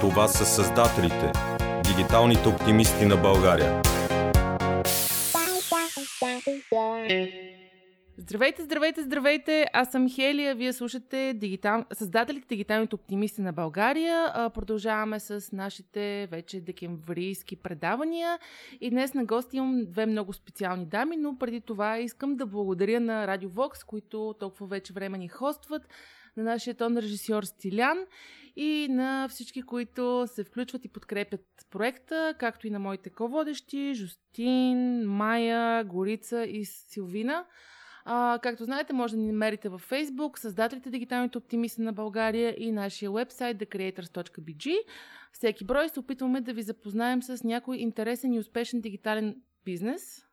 Това са създателите, дигиталните оптимисти на България. Здравейте, здравейте, здравейте! Аз съм Хелия, вие слушате дигитал... създателите Дигиталните оптимисти на България. Продължаваме с нашите вече декемврийски предавания. И днес на гости имам две много специални дами, но преди това искам да благодаря на Радио Вокс, които толкова вече време ни хостват, на нашия тон режисьор Стилян и на всички, които се включват и подкрепят проекта, както и на моите ководещи, Жустин, Майя, Горица и Силвина. А, както знаете, може да ни намерите във Facebook, създателите Дигиталните оптимисти на България и нашия вебсайт thecreators.bg. Всеки брой се опитваме да ви запознаем с някой интересен и успешен дигитален бизнес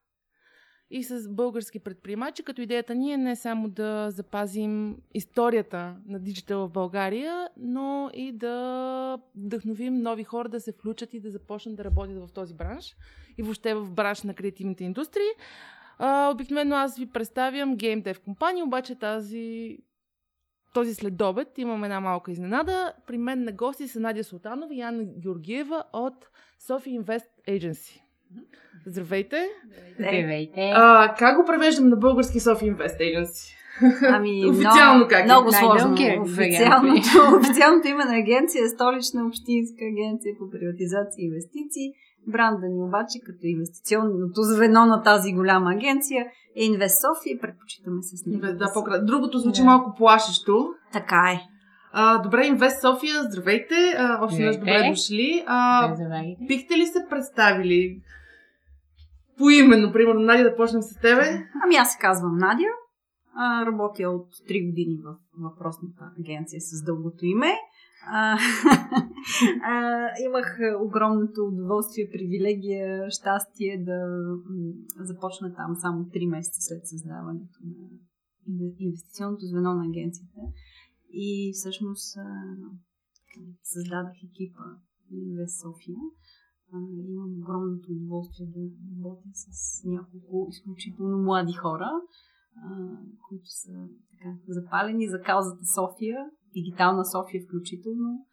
и с български предприемачи, като идеята ни е не само да запазим историята на диджитал в България, но и да вдъхновим нови хора да се включат и да започнат да работят в този бранш и въобще в бранш на креативните индустрии. А, обикновено аз ви представям Game Dev компания, обаче тази този следобед имам една малка изненада. При мен на гости са Надя Султанова и Анна Георгиева от Sophie Invest Agency. Здравейте! Здравейте! А, как го превеждам на български Sophie Invest Agency? Ами, Официално много, как е? Много сложно. Официалното, официалното име на агенция е Столична общинска агенция по приватизация и инвестиции. Бранда ни обаче като инвестиционното звено на тази голяма агенция е Инвест София и предпочитаме с него. Да, по Другото звучи Да. малко плашещо. Така е. А, добре, Инвест София, здравейте. А, още веднъж добре дошли. А, Здравейте. бихте ли се представили поименно, примерно, Надя, да почнем с тебе? Ами аз се казвам Надя. А, работя от 3 години в въпросната агенция с дългото име. А, а, имах огромното удоволствие, привилегия, щастие да започна там само 3 месеца след създаването на инве- инвестиционното звено на агенцията. И всъщност създадах екипа Инвест София. Имам огромното удоволствие да работя с няколко изключително млади хора, които са така, запалени за каузата София, дигитална София включително.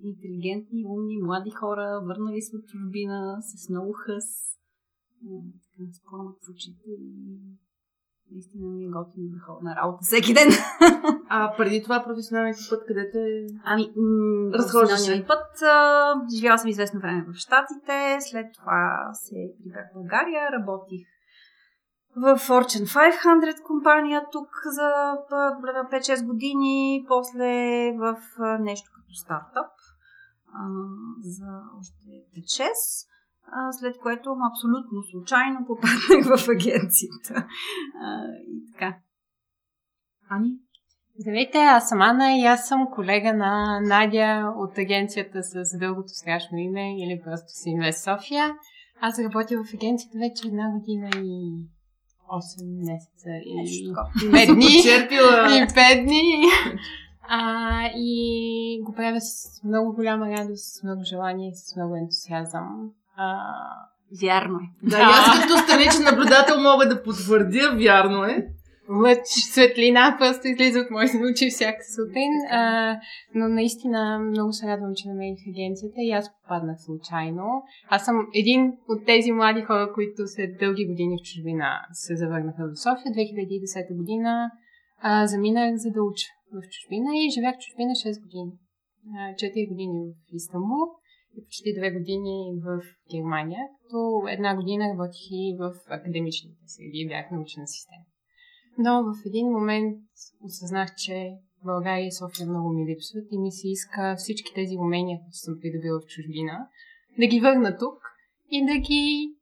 Интелигентни, умни, млади хора, върнали се от чужбина, с много хъс, така, с в очите и наистина ми е готино да ходя на работа всеки ден. А преди това професионалният път, къде те... Ами, м- Разхождаш път. А, живяла съм известно време в Штатите, след това се прибрах в България, работих в Fortune 500 компания тук за а, 5-6 години, после в нещо като стартъп а, за още 5-6. А, след което абсолютно случайно попаднах в агенцията. А, и така. Ани? Здравейте, аз съм Анна и аз съм колега на Надя от агенцията с дългото страшно име или просто с Инвест София. Аз работя в агенцията вече една година и 8 месеца и такова. 5 дни. И 5 дни. А, и го правя с много голяма радост, с много желание и с много ентусиазъм. А, Вярно е. Да, аз като страничен наблюдател мога да потвърдя, вярно е. лъч светлина просто излиза от моите очи всяка сутрин. А, но наистина много се радвам, че намерих агенцията и аз попаднах случайно. Аз съм един от тези млади хора, които след дълги години в чужбина се завърнаха в София. 2010 година а, заминах за да уча в чужбина и живях в чужбина 6 години. А, 4 години в Истанбул и почти 2 години в Германия, като една година работих и в академичните среди, бях научен асистент. Но в един момент осъзнах, че България и София много ми липсват и ми се иска всички тези умения, които съм придобила в чужбина, да ги върна тук и да ги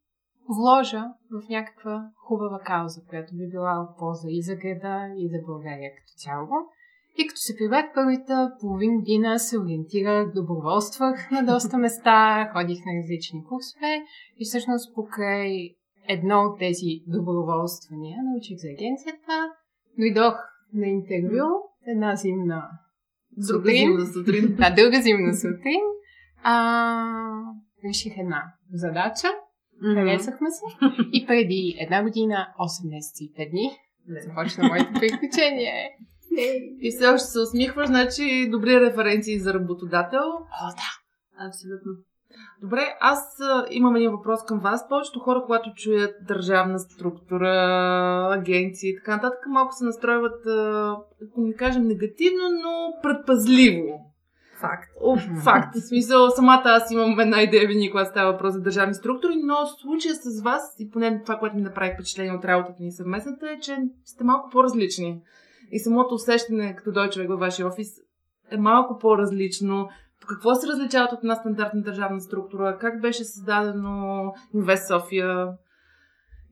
вложа в някаква хубава кауза, която би била от полза и за града, и за България като цяло. И като се прибрах първата половин година, се ориентирах, доброволствах на доста места, ходих на различни курсове и всъщност покрай едно от тези доброволствания научих за агенцията, дойдох на интервю една зимна Друга сутрин. зимна сутрин. Да, дълга зимна сутрин. А, реших една задача, харесахме се и преди една година, 8 месеца и 5 дни, започна моето приключение. И все още се усмихваш, значи добри референции за работодател. О, да. Абсолютно. Добре, аз имам един въпрос към вас. Повечето хора, когато чуят държавна структура, агенции и така нататък, малко се настройват, ако не кажем негативно, но предпазливо. Факт. О, факт. В смисъл, самата аз имам една идея винаги, когато става въпрос за държавни структури, но случая с вас, и поне това, което ми направи впечатление от работата ни съвместната, е, че сте малко по-различни. И самото усещане, като дой човек във вашия офис, е малко по-различно. По какво се различават от една стандартна държавна структура? Как беше създадено Инвест София?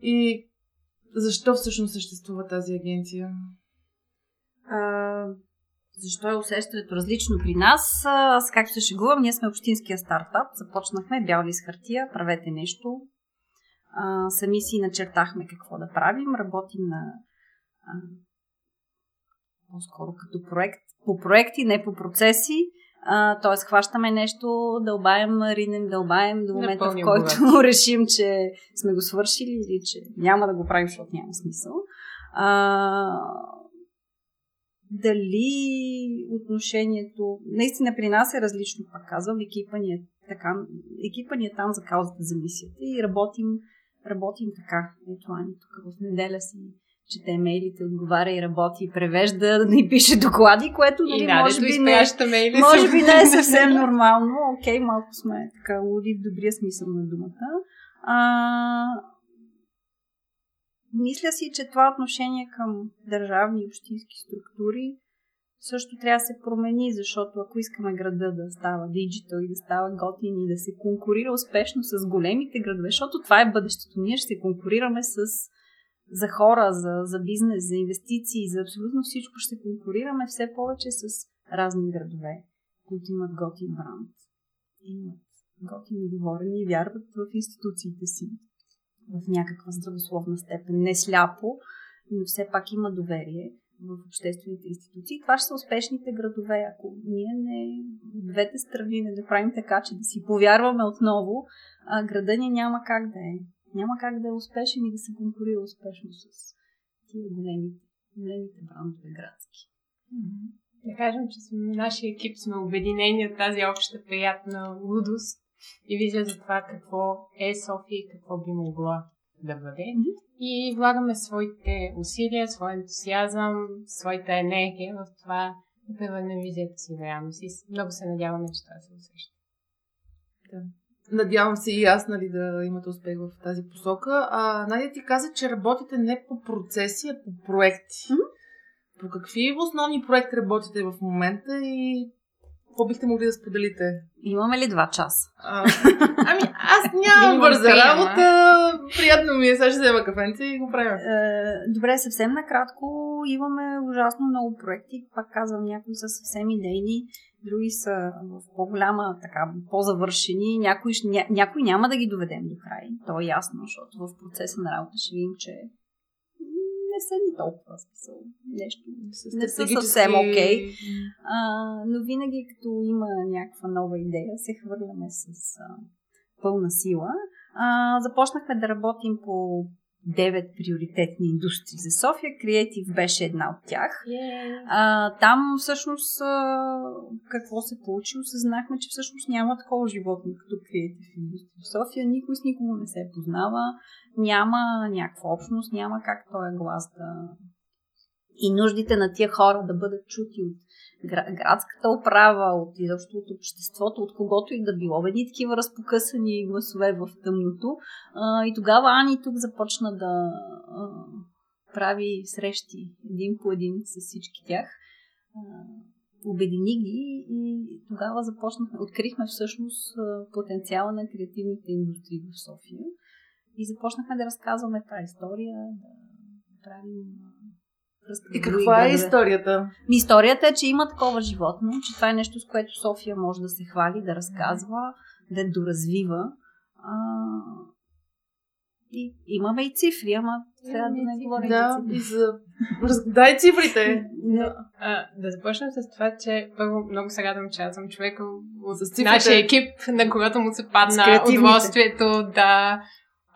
И защо всъщност съществува тази агенция? А, защо е усещането различно при нас? Аз, както се шегувам, ние сме общинския стартап. Започнахме бял лист хартия, правете нещо. А, сами си начертахме какво да правим. Работим на по-скоро като проект. По проекти, не по процеси. Т.е. хващаме нещо, дълбаем, ринем, дълбаем до момента, в който богат. решим, че сме го свършили или че няма да го правим, защото няма смисъл. А, дали отношението... Наистина при нас е различно, пак казвам. Екипа ни е, така, екипа ни е там за каузата за мисията и работим, работим така. Ето Ани тук в неделя си чете мейлите, отговаря и работи, и превежда, да ни пише доклади, което нали, и може, би не, мейли може би не е съвсем нормално. Окей, okay, малко сме така луди в добрия смисъл на думата. А, мисля си, че това отношение към държавни и общински структури също трябва да се промени, защото ако искаме града да става диджитал и да става готин и да се конкурира успешно с големите градове, защото това е бъдещето. Ние ще се конкурираме с за хора, за, за бизнес, за инвестиции, за абсолютно всичко ще конкурираме все повече с разни градове, които имат готин бранд. Имат готини говорене и вярват в институциите си в някаква здравословна степен. Не сляпо, но все пак има доверие в обществените институции. Това ще са успешните градове. Ако ние не, двете страни не направим така, че да си повярваме отново, а града ни няма как да е няма как да е успешен и да се конкурира успешно с тия големи, големите брандове градски. Да кажем, че сме, нашия екип сме обединени от тази обща приятна лудост и визия за това какво е София и какво би могло да бъде. Mm-hmm. И влагаме своите усилия, своя ентусиазъм, своята енергия в това да превърнем визията си в реалност. И много се надяваме, че това се усеща. Да. Надявам се и аз нали, да имате успех в тази посока. А, Надя ти каза, че работите не по процеси, а по проекти. Mm-hmm. По какви основни проекти работите в момента и какво бихте могли да споделите? Имаме ли два часа? А, ами, аз нямам бърза работа. Приятно ми е, сега ще взема кафенце и го правим. Е, добре, съвсем накратко. Имаме ужасно много проекти. Пак казвам, някои са съвсем идейни други са в по-голяма, така, по-завършени, някои, ня, някои няма да ги доведем до край. То е ясно, защото в процеса на работа ще видим, че не са ни толкова смисъл. Нещо не са съвсем окей. Okay. но винаги, като има някаква нова идея, се хвърляме с а, пълна сила. А, започнахме да работим по девет приоритетни индустрии за София. Креатив беше една от тях. Yeah. А, там всъщност а, какво се получи? Осъзнахме, че всъщност няма такова животно като креатив индустрия в София. Никой с никого не се познава. Няма някаква общност, няма как този глас да... И нуждите на тия хора да бъдат чути от градската управа, от изобщо от обществото, от когото и да било. Беди такива разпокъсани гласове в тъмното. А, и тогава Ани тук започна да а, прави срещи един по един с всички тях. А, обедини ги и тогава започнахме, открихме всъщност потенциала на креативните индустрии в София и започнахме да разказваме тази история, да правим и каква е историята? Ми, историята е, че има такова животно, че това е нещо, с което София може да се хвали, да разказва, да доразвива. А, и имаме и цифри, ама трябва да не говорим да, и за... Дай цифрите! да. А, да започнем с това, че първо много се радвам, че аз съм човек от нашия екип, на когато му се падна удоволствието да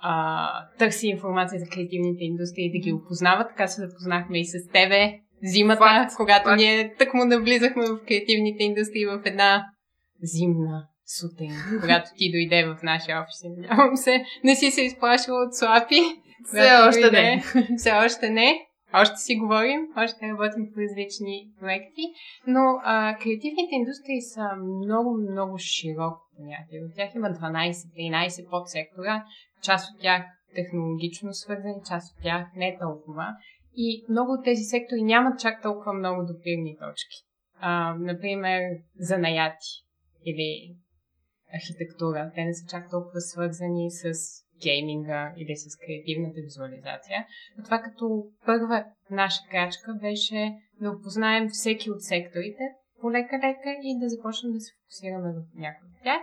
а, търси информация за креативните индустрии, да ги опознава. Така се запознахме и с тебе, зимата, Факт, когато факт. ние тък му навлизахме в креативните индустрии в една зимна сутрин, когато ти дойде в нашия офис. Надявам се, не си се изплашила от слапи. Все още дойде. не. Все още не. Още си говорим, още работим по различни проекти, но а, креативните индустрии са много, много широко понятие. В тях има 12-13 подсектора, част от тях технологично свързани, част от тях не толкова. И много от тези сектори нямат чак толкова много допирни точки. А, например, занаяти или архитектура. Те не са чак толкова свързани с гейминга или с креативната визуализация. Но това като първа наша крачка беше да опознаем всеки от секторите полека-лека и да започнем да се фокусираме в някои от тях.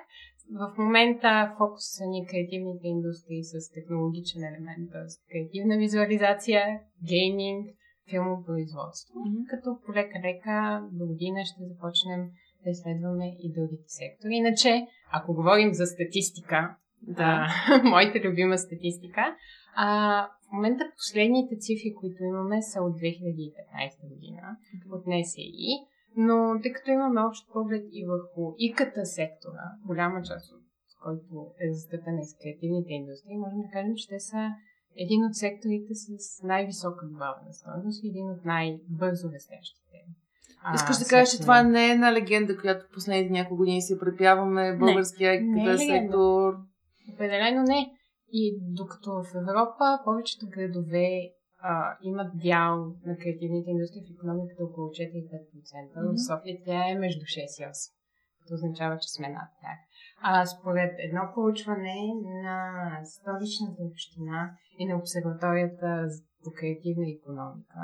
В момента фокус са ни креативните индустрии с технологичен елемент, т.е. креативна визуализация, гейминг, филмопроизводство. Мгм. Като полека-лека до година ще започнем да изследваме и другите сектори. Иначе, ако говорим за статистика, Да. моята любима статистика. А, в момента последните цифри, които имаме, са от 2015 година, от НСИ, но тъй като имаме общ поглед и върху ИКТ сектора, голяма част от който е застъпена из креативните индустрии, можем да кажем, че те са един от секторите с най-висока добавена стойност и един от най-бързо растящите. Искаш да кажеш, че това не е една легенда, която последните няколко години си препяваме българския не е IKT легенда. сектор. Определено не. И докато в Европа повечето градове а, имат дял на креативните индустрии в економиката около 4-5%, Мгм. в София тя е между 6 и 8, което означава, че сме над тях. А според едно проучване на столичната община и на обсерваторията по креативна економика,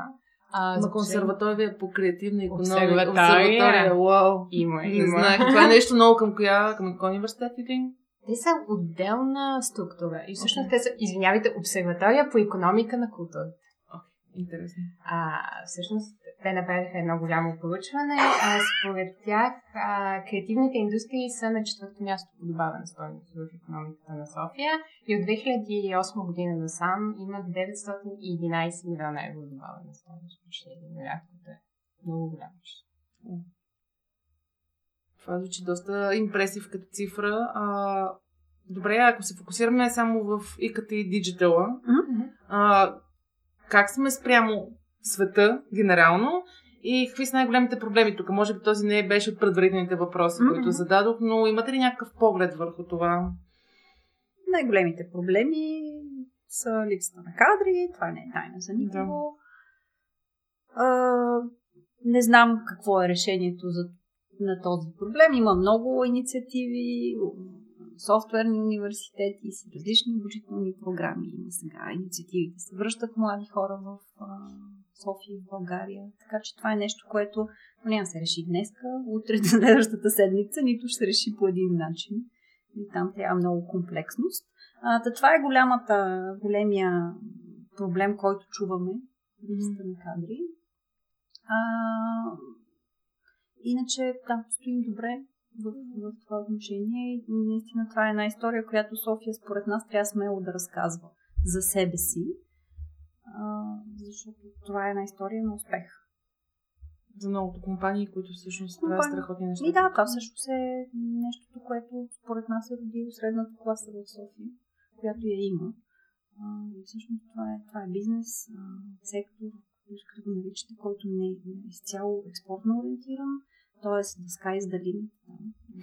а, На консерватория по креативна економика. Обсерватория. Обсерватория, вау. Има, Не има. знаех. Това е нещо много към коя, към кой университет или? Те са отделна структура. И всъщност Окей. те са, извинявайте, обсерватория по економика на културата. Интересно. А, всъщност, те направиха едно голямо проучване. А, според тях, а, креативните индустрии са на четвърто място по добавена стойност в економиката на София. И от 2008 година насам имат 911 милиона евро добавена стойност. Почти 1 милиард, което е много голямо число. Това звучи доста импресив като цифра. А, добре, ако се фокусираме само в ИКТ и диджитала, а, как сме спрямо света генерално и какви са най-големите проблеми тук? Може би този не беше от предварителните въпроси, Мгм. които зададох, но имате ли някакъв поглед върху това? Най-големите проблеми са липсата на кадри, това не е тайна за никого. А, не знам какво е решението за, на този проблем. Има много инициативи, софтуерни университети с различни обучителни програми. Има сега инициативите се връщат млади хора в София, в България. Така че това е нещо, което няма да се реши днеска, утре, до следващата седмица, нито ще се реши по един начин. И там трябва много комплексност. А, та това е голямата, големия проблем, който чуваме. Липсата на кадри. А, иначе, да, стоим добре в, в това отношение. И наистина това е една история, която София според нас трябва смело да разказва за себе си. А, защото това е една история на успех. За многото компании, които всъщност правят страхотни неща. И да, това всъщност е нещото, което според нас е родило средната класа в София, която я има. А, и всъщност това е, това е бизнес, а, сектор, да го наричате, който не е не е изцяло експортно ориентиран, т.е. the sky is the limit.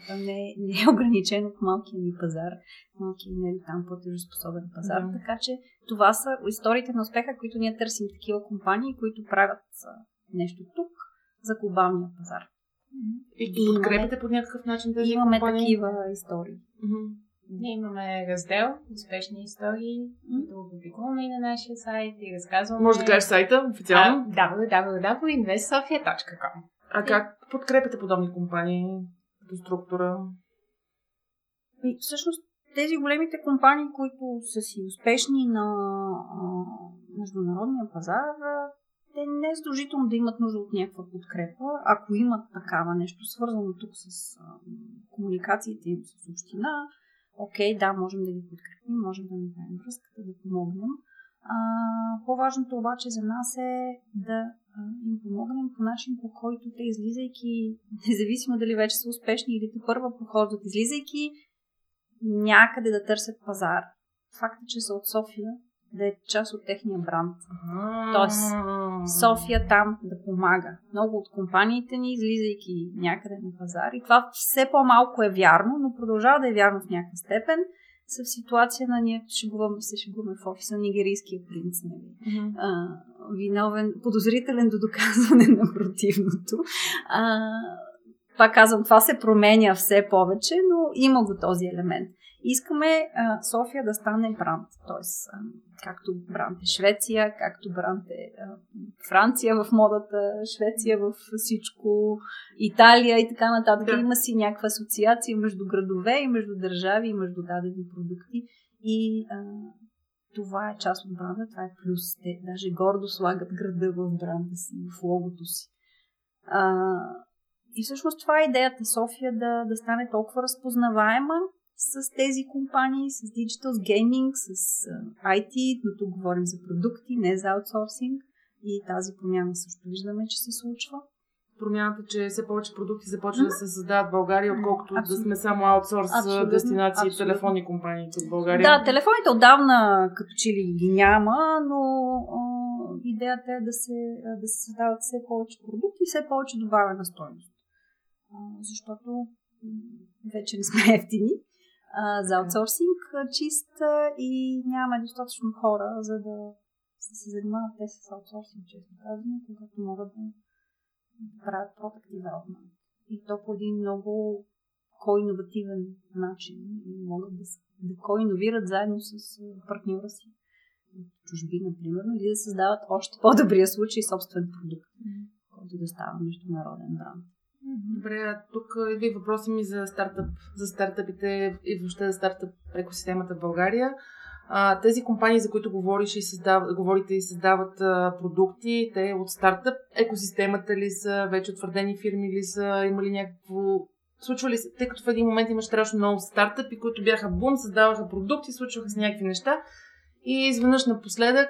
Там не е, не е ограничен от малкия ни пазар, малкия е там платежоспособен пазар. Да. Така че това са историите на успеха, които ние търсим такива компании, които правят а, нещо тук за глобалния пазар. И И по някакъв начин тези Имаме такива истории. Мгм. Ние имаме раздел успешни истории, които го публикуваме и на нашия сайт и разказваме. Може да кажеш сайта официално? www.investsofia.com А как подкрепяте подобни компании като структура? И всъщност тези големите компании, които са си успешни на а, международния пазар, а, те не е задължително да имат нужда от някаква подкрепа. Ако имат такава нещо свързано тук с а, комуникациите им с община, окей, да, можем да ги подкрепим, можем да направим връзката, да помогнем. А, по-важното обаче за нас е да им помогнем по начин, по който те излизайки, независимо дали вече са успешни или те първа проходят, излизайки някъде да търсят пазар. Факта, че са от София, да е част от техния бранд. Тоест, София там да помага. Много от компаниите ни, излизайки някъде на пазар, и това все по-малко е вярно, но продължава да е вярно в някаква степен, са в ситуация на ние шегуваме, се шегуваме в офиса нигерийския принц. Нали? Mm-hmm. А, виновен, подозрителен до доказване на противното. А, пак казвам, това се променя все повече, но има го този елемент. Искаме а, София да стане бранд. А, както бранд е Швеция, както бранд е а, Франция в модата, Швеция в всичко, Италия и така нататък. Да. Има си някаква асоциация между градове и между държави и между дадени продукти. И а, това е част от бранда, това е плюс. Те даже гордо слагат града в бранда си, в логото си. А, и всъщност това е идеята София да, да стане толкова разпознаваема, с тези компании, с Digital, Gaming, с IT, но тук говорим за продукти, не за аутсорсинг. И тази промяна също виждаме, че се случва. Промяната, че все повече продукти започват mm-hmm. да се създават в България, отколкото Абсолютно. да сме само аутсорс Абсолютно. дестинации, Абсолютно. телефонни компании в България. Да, телефоните отдавна като че ли ги няма, но о, идеята е да се, да се създават все повече продукти и все повече добавена стойност. Защото вече не сме ефтини а, за аутсорсинг чист и нямаме достатъчно хора, за да се занимават те с аутсорсинг, честно казвам, когато могат да правят product development. И то по един много ко-инновативен начин и могат да, да ко-инновират заедно с партньора си от чужби, например, или да създават още по-добрия случай собствен продукт, който да става международен бранд. Добре, тук идва и въпроса ми за стартъп, за стартъпите и въобще за стартъп екосистемата в България. А, тези компании, за които говориш и създав... говорите и създават а, продукти, те от стартъп екосистемата ли са, вече утвърдени фирми ли са, има ли някакво... Случва ли се, тъй като в един момент има страшно много стартъпи, които бяха бум, създаваха продукти, случваха се някакви неща и изведнъж напоследък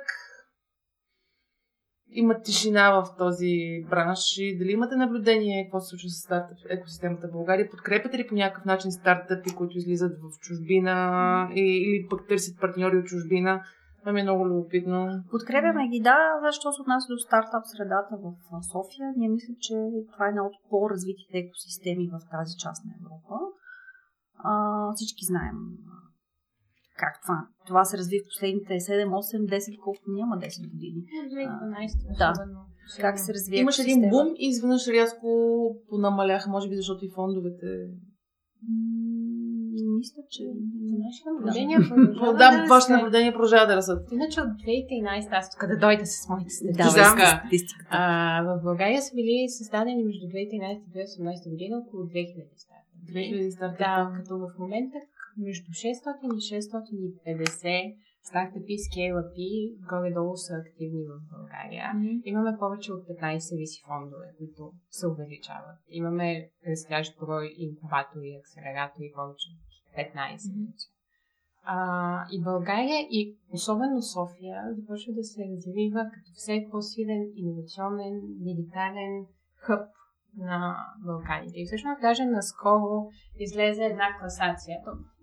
има тишина в този бранш и дали имате наблюдение какво се случва с стартъп екосистемата в България? Подкрепяте ли по някакъв начин стартъпи, които излизат в чужбина или пък търсят партньори от чужбина? Това ми е много любопитно. Подкрепяме ги, да, защото се отнася до стартап средата в София. Ние мисля, че това е една от по-развитите екосистеми в тази част на Европа. А, всички знаем как това. Това се разви в последните 7, 8, 10, колкото няма 10 години. 2012, да. Как се развива Имаше един бум и изведнъж рязко понамаляха, може би защото и фондовете мисля, че нашите наблюдения Да, вашите наблюдения продължават да растат. Иначе от 2013, аз тук да дойда с моите статистика. в България са били създадени между 2013 и 2018 година около 2000 старта. 2000 старта. Да, като в момента между 600 и 650 стартъпи, скейлъпи, горе-долу са активни в България. Mm-hmm. Имаме повече от 15 виси фондове, които се увеличават. Имаме растящ брой инкубатори и акселератори повече от 15 mm-hmm. А, и България, и особено София, започва да се развива като все по-силен иновационен, дигитален хъб на Балканите. И всъщност даже наскоро излезе една класация.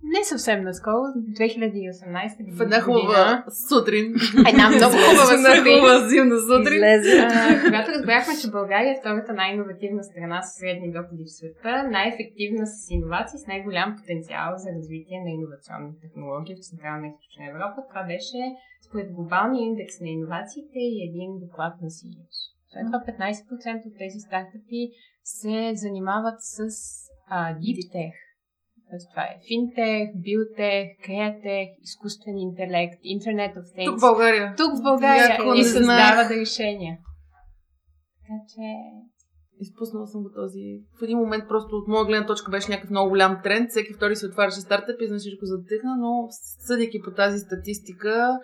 Не съвсем наскоро, 2018 година. В една хубава сутрин. Една много хубава сутрин. хубава зимна сутрин. Излезе. А, когато разбрахме, че България е втората най-инновативна страна с средни доходи в света, най-ефективна с иновации, с най-голям потенциал за развитие на иновационни технологии в Централна и Източна Европа, това беше според глобалния индекс на иновациите и един доклад на Сириус. След това 15% от тези стартъпи се занимават с а, Deep Tech. Тоест, това е финтех, биотех, креатех, изкуствен интелект, интернет of Things. Тук в България. Тук в България и създават решения. Така че... Изпуснала съм го този. В един момент просто от моя гледна точка беше някакъв много голям тренд. Всеки втори се отваряше стартъп и за всичко затихна, но съдейки по тази статистика,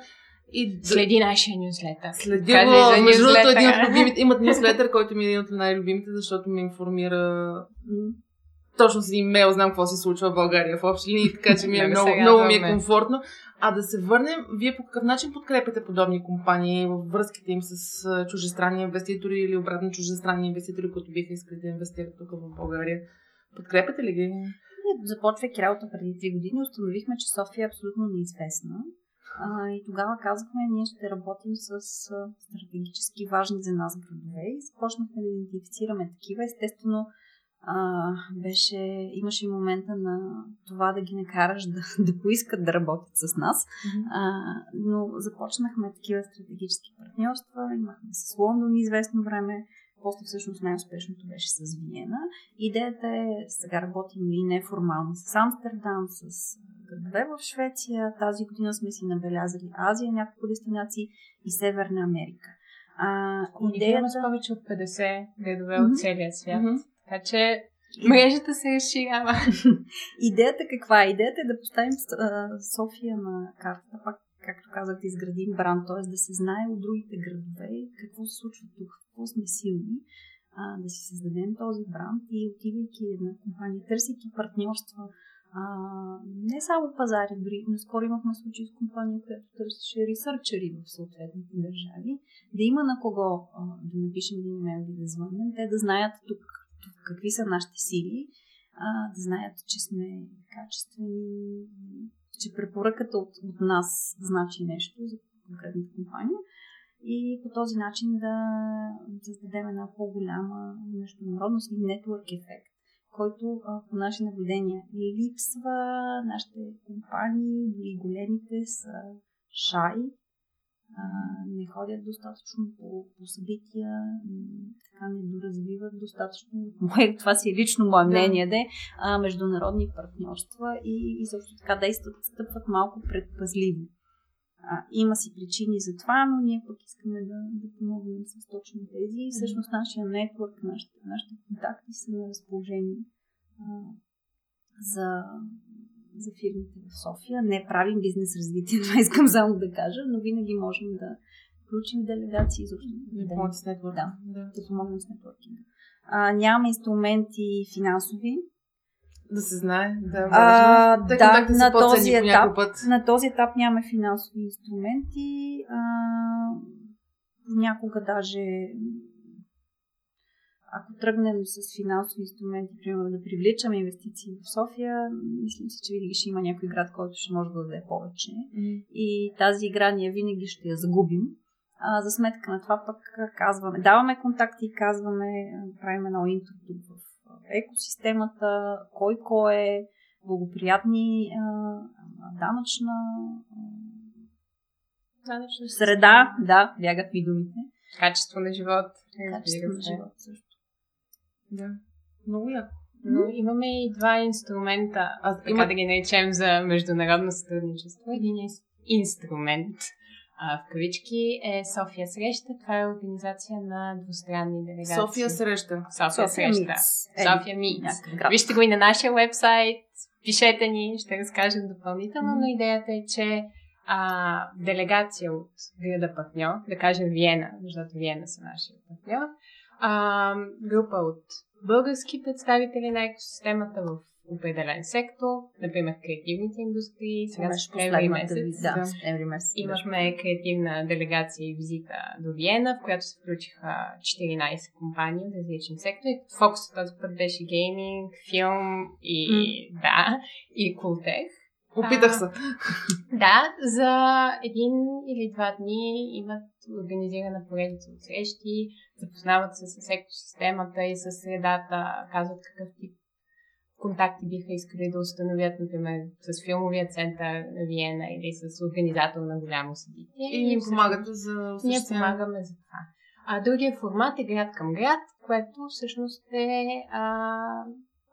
и Следи нашия нюслетър. Следи го. Между другото, един от любимите, имат нюслетър, който ми е един от най-любимите, защото ми информира точно с един имейл, знам какво се случва в България в общи линии, така че ми е много, много ми е комфортно. А да се върнем, вие по какъв начин подкрепяте подобни компании в връзките им с чужестранни инвеститори или обратно чужестранни инвеститори, които биха искали да инвестират тук в България? Подкрепяте ли ги? Започвайки работа преди 3 години, установихме, че София е абсолютно неизвестна. А, и тогава казахме, ние ще работим с а, стратегически важни за нас градове и започнахме да идентифицираме такива. Естествено, а, беше, имаше и момента на това да ги накараш да, да поискат да работят с нас. Mm-hmm. А, но започнахме такива стратегически партньорства. Имахме с Лондон известно време. После всъщност най-успешното беше с Виена. Идеята е, сега работим и неформално с Амстердам, с градове в Швеция. Тази година сме си набелязали Азия, няколко дестинации и Северна Америка. А, идеята... с повече от 50 градове mm-hmm. от целия свят. Mm-hmm. Така че мрежата се разширява. Идеята каква е? Идеята е да поставим София на картата, пак както казах, да изградим бранд, т.е. да се знае от другите градове какво се случва тук, какво сме силни, а, да си създадем този бранд и отивайки на компания, търсейки партньорства, а, не само пазари, дори наскоро имахме случай с компания, която търсеше ресърчери в съответните държави, да има на кого а, да напишем един имейл или да звъннем, те да знаят тук какви са нашите сили, а, да знаят, че сме качествени, че препоръката от, от нас значи нещо за конкретната компания и по този начин да създадем една по-голяма международност и нетворк ефект, който а, по наши наблюдения липсва. Нашите компании, дори големите са шай, а, не ходят достатъчно по, по събития, така не доразвиват достатъчно. Мое, това си е лично мое да. мнение, де, а, международни партньорства и, и също така действат, стъпват малко предпазливо. А, има си причини за това, но ние пък искаме да, да помогнем с точно тези. И всъщност нашия нетворк, нашите, нашите контакти са на разположение а, за, за фирмите в София. Не правим бизнес развитие, това искам само да кажа, но винаги можем да включим делегации. Защото да помогнем с нетворк. Да, да, помогнем с нетворкинга. А, нямаме инструменти финансови. Да се знае, да. А, да, да на, този етап, път. на този етап нямаме финансови инструменти. А, някога даже ако тръгнем с финансови инструменти, примерно да привличаме инвестиции в София, мислим си, че винаги ще има някой град, който ще може да даде повече. И тази игра ние винаги ще я загубим. А, за сметка на това пък казваме, даваме контакти и казваме, правим едно интро тук в екосистемата, кой кой е, благоприятни а, данъчна, данъчна среда, да, бягат ми думите. Качество на живот. Качество на живот също. Да. Много яко. Но имаме и два инструмента, а, така има... да ги наречем за международно сътрудничество. Един е инструмент, а, в кавички, е София среща. Това е организация на двустранни делегации. София среща. София, София среща. Е, София Митс. Вижте го и на нашия вебсайт, пишете ни, ще разкажем допълнително, mm-hmm. но идеята е, че а, делегация от града партньор, да кажем Виена, защото Виена са нашия партньор, а, група от български представители на екосистемата в определен сектор, например креативните индустрии. Сега септември месец, да, месец. Имахме креативна делегация и визита до Виена, в която се включиха 14 компании от различни сектори. Фокусът този път беше гейминг, филм и mm. да, и култех. Опитах се. Да, за един или два дни имат организирана поредица от срещи, запознават се с екосистемата и с средата, казват какъв тип контакти биха искали да установят, например, с филмовия център на Виена или с организатор на голямо събитие. И им помагате за Ние помагаме за това. А другия формат е град към град, което всъщност е а,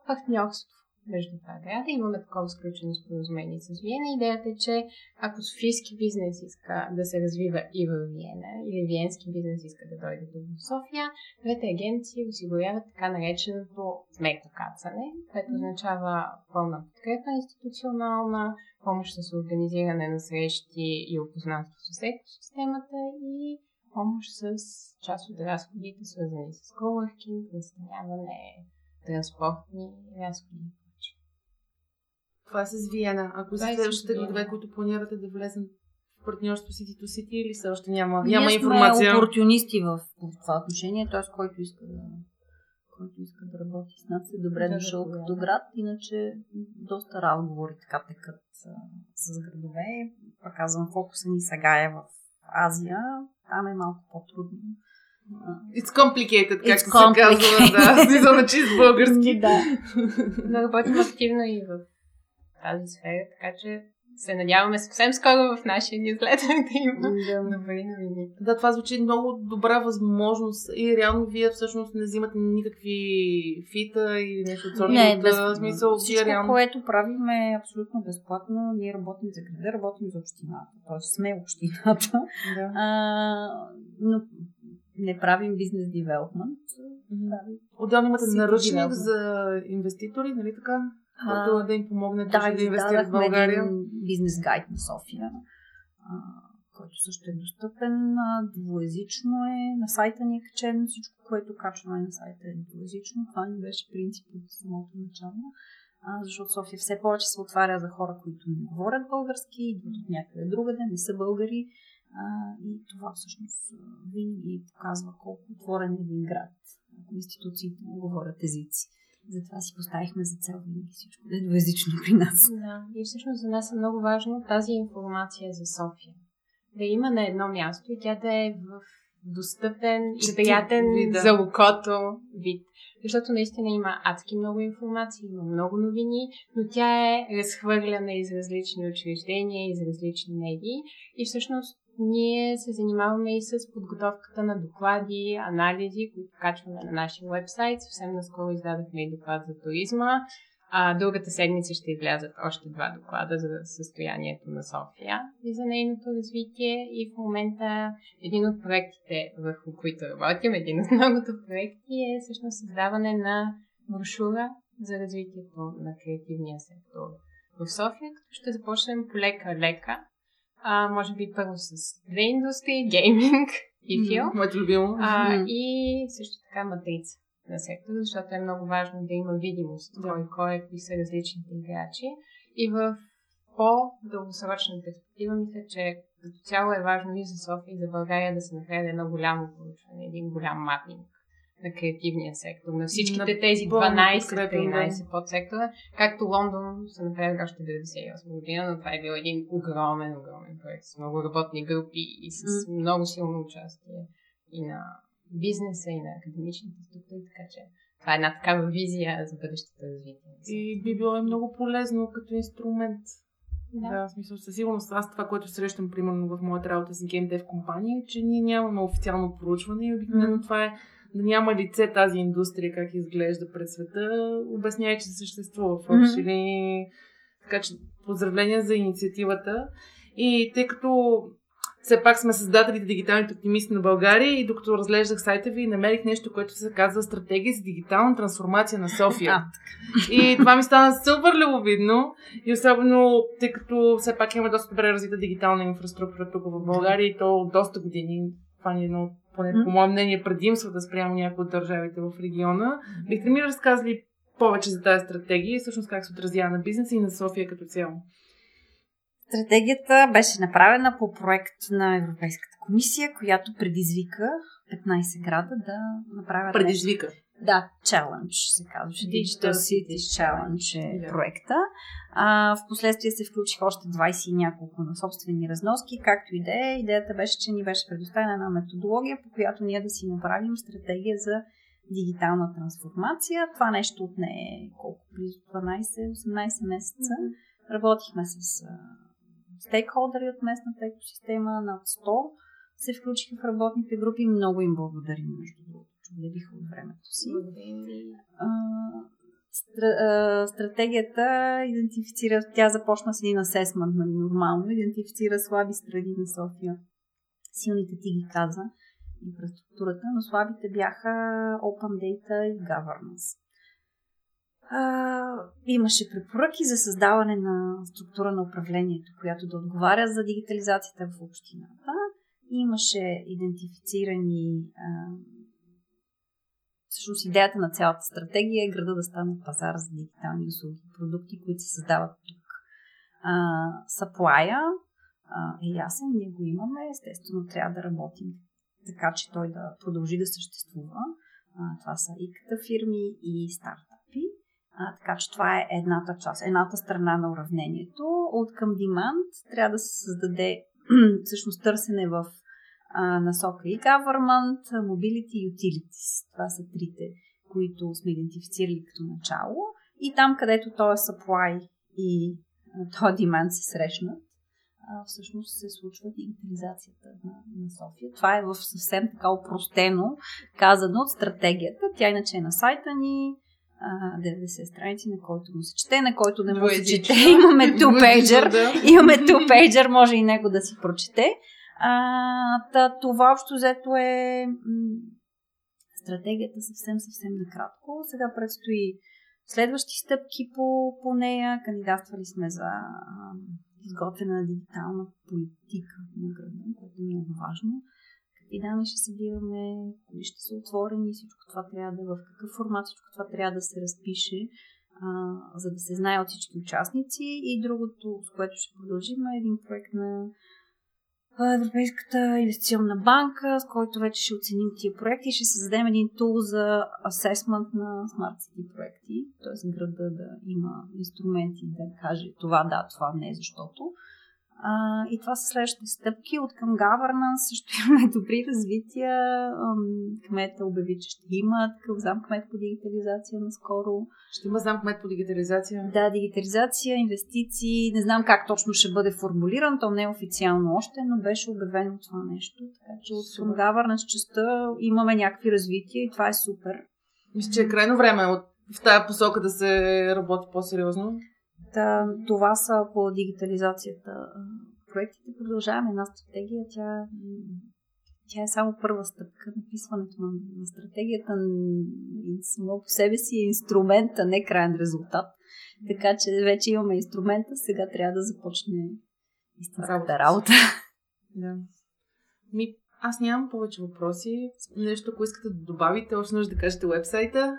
партньорство между два града. Имаме такова сключено споразумение с Виена. Идеята е, че ако софийски бизнес иска да се развива и в Виена, или виенски бизнес иска да дойде в София, двете агенции осигуряват така нареченото меко кацане, което означава пълна подкрепа институционална, помощ с организиране на срещи и опознанство с екосистемата и помощ с част от разходите, свързани с коуъркинг, настаняване, транспортни разходи Това е с Виена. Ако Това е следващите градове, които планирате да влезнат в партньорство City to City или все още няма, Ние няма сме информация? опортунисти в, в това отношение, т.е. който иска да който иска да работи с нас е добре Да, дошъл да, като град, иначе доста разговори така текат с градове. Пак казвам, фокуса ни сега е в Азия, там е малко по-трудно. It's complicated, It's както се казва, да. На чист български. да. Но работим активно и в тази сфера, така че се надяваме съвсем скоро в нашия нюзлетър да има да. добри новини. Да, това звучи много добра възможност и реално вие всъщност не взимате никакви фита или нещо от сорта. Не, без, смисъл, всичко, реално... което правим е абсолютно безплатно. Ние работим за града, работим за общината. Тоест сме общината. Да. А, но не правим бизнес девелопмент. Правим Отделно имате наръчник за инвеститори, нали така? Който да им помогне Да, да инвестират в България. един бизнес гайд на София, а, който също е достъпен. Двуязично е. На сайта ни е качен. Всичко, което качваме на сайта е двуязично. Това ни беше принцип от самото начало. А, защото София все повече се отваря за хора, които не говорят български, идват от някъде другаде, не са българи. А, и това всъщност винаги показва колко отворен е един град. Ако институциите му говорят езици. Затова си поставихме за цел винаги всичко да е двуязично при нас. Да, и всъщност за нас е много важно тази информация за София. Да има на едно място и тя да е в достъпен и приятен вид, да. за окото вид. Защото наистина има адски много информация, има много новини, но тя е разхвърляна из различни учреждения, из различни медии и всъщност ние се занимаваме и с подготовката на доклади, анализи, които качваме на нашия вебсайт. Съвсем наскоро издадахме и доклад за туризма. А, другата седмица ще излязат още два доклада за състоянието на София и за нейното развитие. И в момента един от проектите, върху които работим, един от многото проекти е всъщност създаване на брошура за развитието на креативния сектор в София, като ще започнем полека-лека. А, може би първо с две индустрии, гейминг и филм. Моето любимо. А, и също така матрица на сектора, защото е много важно да има видимост кой, кой е, кои са различните играчи. И в по-дългосрочна перспектива мисля, че като цяло е важно и за София и за България да се направи едно голямо проучване, един голям мапинг на креативния сектор, на всичките На тези пълно 12-13 подсектора, както Лондон са направили още 98 година, но това е бил един огромен, огромен проект с много работни групи и с много силно участие и на бизнеса, и на академичните структури, така че това е една такава визия за бъдещето развитие. И би било и много полезно като инструмент. Да. Да. в смисъл, със сигурност аз това, което срещам, примерно в моята работа с GameDev компания, е, че ние нямаме официално проучване и обикновено Мгм. това е да няма лице тази индустрия, как изглежда пред света, обяснява, че съществува в общи линии. Така че поздравления за инициативата. И тъй като все пак сме създателите дигиталните оптимисти на България и докато разглеждах сайта ви, намерих нещо, което се казва Стратегия за дигитална трансформация на София. И това ми стана супер любопитно. И особено, тъй като все пак имаме доста добре развита дигитална инфраструктура тук в България и то от доста години. Това ни е едно, поне по мое мнение, предимство да спрямо някои от държавите в региона. Бихте ми разказали повече за тази стратегия и всъщност как се отразява на бизнеса и на София като цяло? Стратегията беше направена по проект на Европейската комисия, която предизвика 15 града да направят нещо. Да, Challenge се казваше. Digital Cities Challenge е Да. проекта. А, в последствие се включиха още 20 и няколко на собствени разноски, както и да е. Идеята беше, че ни беше предоставена една методология, по която ние да си направим стратегия за дигитална трансформация. Това нещо отне колко? Близо 12-18 месеца. Работихме с а, стейкхолдери от местната екосистема, над 100 се включиха в работните групи. Много им благодарим, между другото, отделиха от времето си. А, стра- а, стратегията идентифицира, тя започна с един асесмент, нали, нормално, идентифицира слаби страни на София. Силните ти ги каза, инфраструктурата, но слабите бяха Open Data и Governance. А, имаше препоръки за създаване на структура на управлението, която да отговаря за дигитализацията в общината. Имаше идентифицирани а, всъщност идеята на цялата стратегия е града да стане пазар за дигитални услуги, продукти, които се създават тук. Саплая е ясен, ние го имаме, естествено трябва да работим така, че той да продължи да съществува. А, това са и фирми, и стартапи. А, така че това е едната част, едната страна на уравнението. От към demand трябва да се създаде всъщност търсене в а, насока и government, mobility и utilities. Това са трите, които сме идентифицирали като начало. И там, където то е supply и то demand се срещнат, а, всъщност се случва дигитализацията на, на София. Това е в съвсем така упростено казано от стратегията. Тя иначе е на сайта ни, 90 страници, на който му се чете, на който не му се чете. Имаме 2 пейджер. Имаме 2 пейджер, може и него да си прочете. Та, това общо взето е стратегията съвсем, съвсем накратко. Сега предстои следващи стъпки по, по нея. Кандидатствали сме за а, изготвяне на дигитална политика на града, което е много важно. Какви данни ще събираме, кои ще са отворени, всичко това трябва да в какъв формат, всичко това трябва да се разпише, а, за да се знае от всички участници. И другото, с което ще продължим, е един проект на Европейската инвестиционна банка, с който вече ще оценим тия проекти и ще създадем един тул за асесмент на Smart City проекти, т.е. града да има инструменти да каже това да, това не, защото. А, и това са следващите стъпки. От към governance също имаме добри развития. Кмета обяви, че ще има такъв зам кмет по дигитализация наскоро. Ще има зам кмет по дигитализация? Да, дигитализация, инвестиции. Не знам как точно ще бъде формулиран, то не е официално още, но беше обявено това нещо. Така че от към governance частта имаме някакви развития и това е супер. Мисля, че е крайно време от в тази посока да се работи по-сериозно. Та, това са по дигитализацията. Проектите продължаваме една стратегия. Тя, тя е само първа стъпка. Написването на, на стратегията само по себе си е инструмент, а не крайен резултат. Така че вече имаме инструмента, сега трябва да започне истинската работа. Да. Ми, аз нямам повече въпроси. Нещо, ако искате да добавите, още нужда да кажете вебсайта.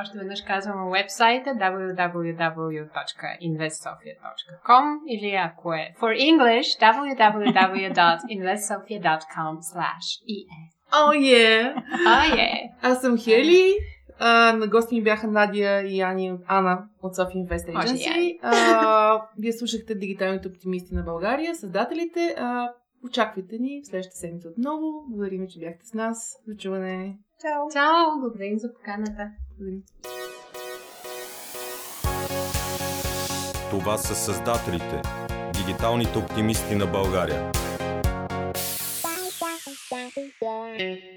Още веднъж казвам вебсайта www.investsofia.com или ако е for English www.investsofia.com slash Oh yeah! Oh! Аз съм Хели. А, на гости ми бяха Надя и Ани, Ана от Sophie Invest Agency. А, вие слушахте Дигиталните оптимисти на България, създателите. А, очаквайте ни в следващата седмица отново. Благодарим, че бяхте с нас. До чуване! Чао! Чао! Благодарим за поканата. Благодарим. Това са създателите, дигиталните оптимисти на България. Yeah.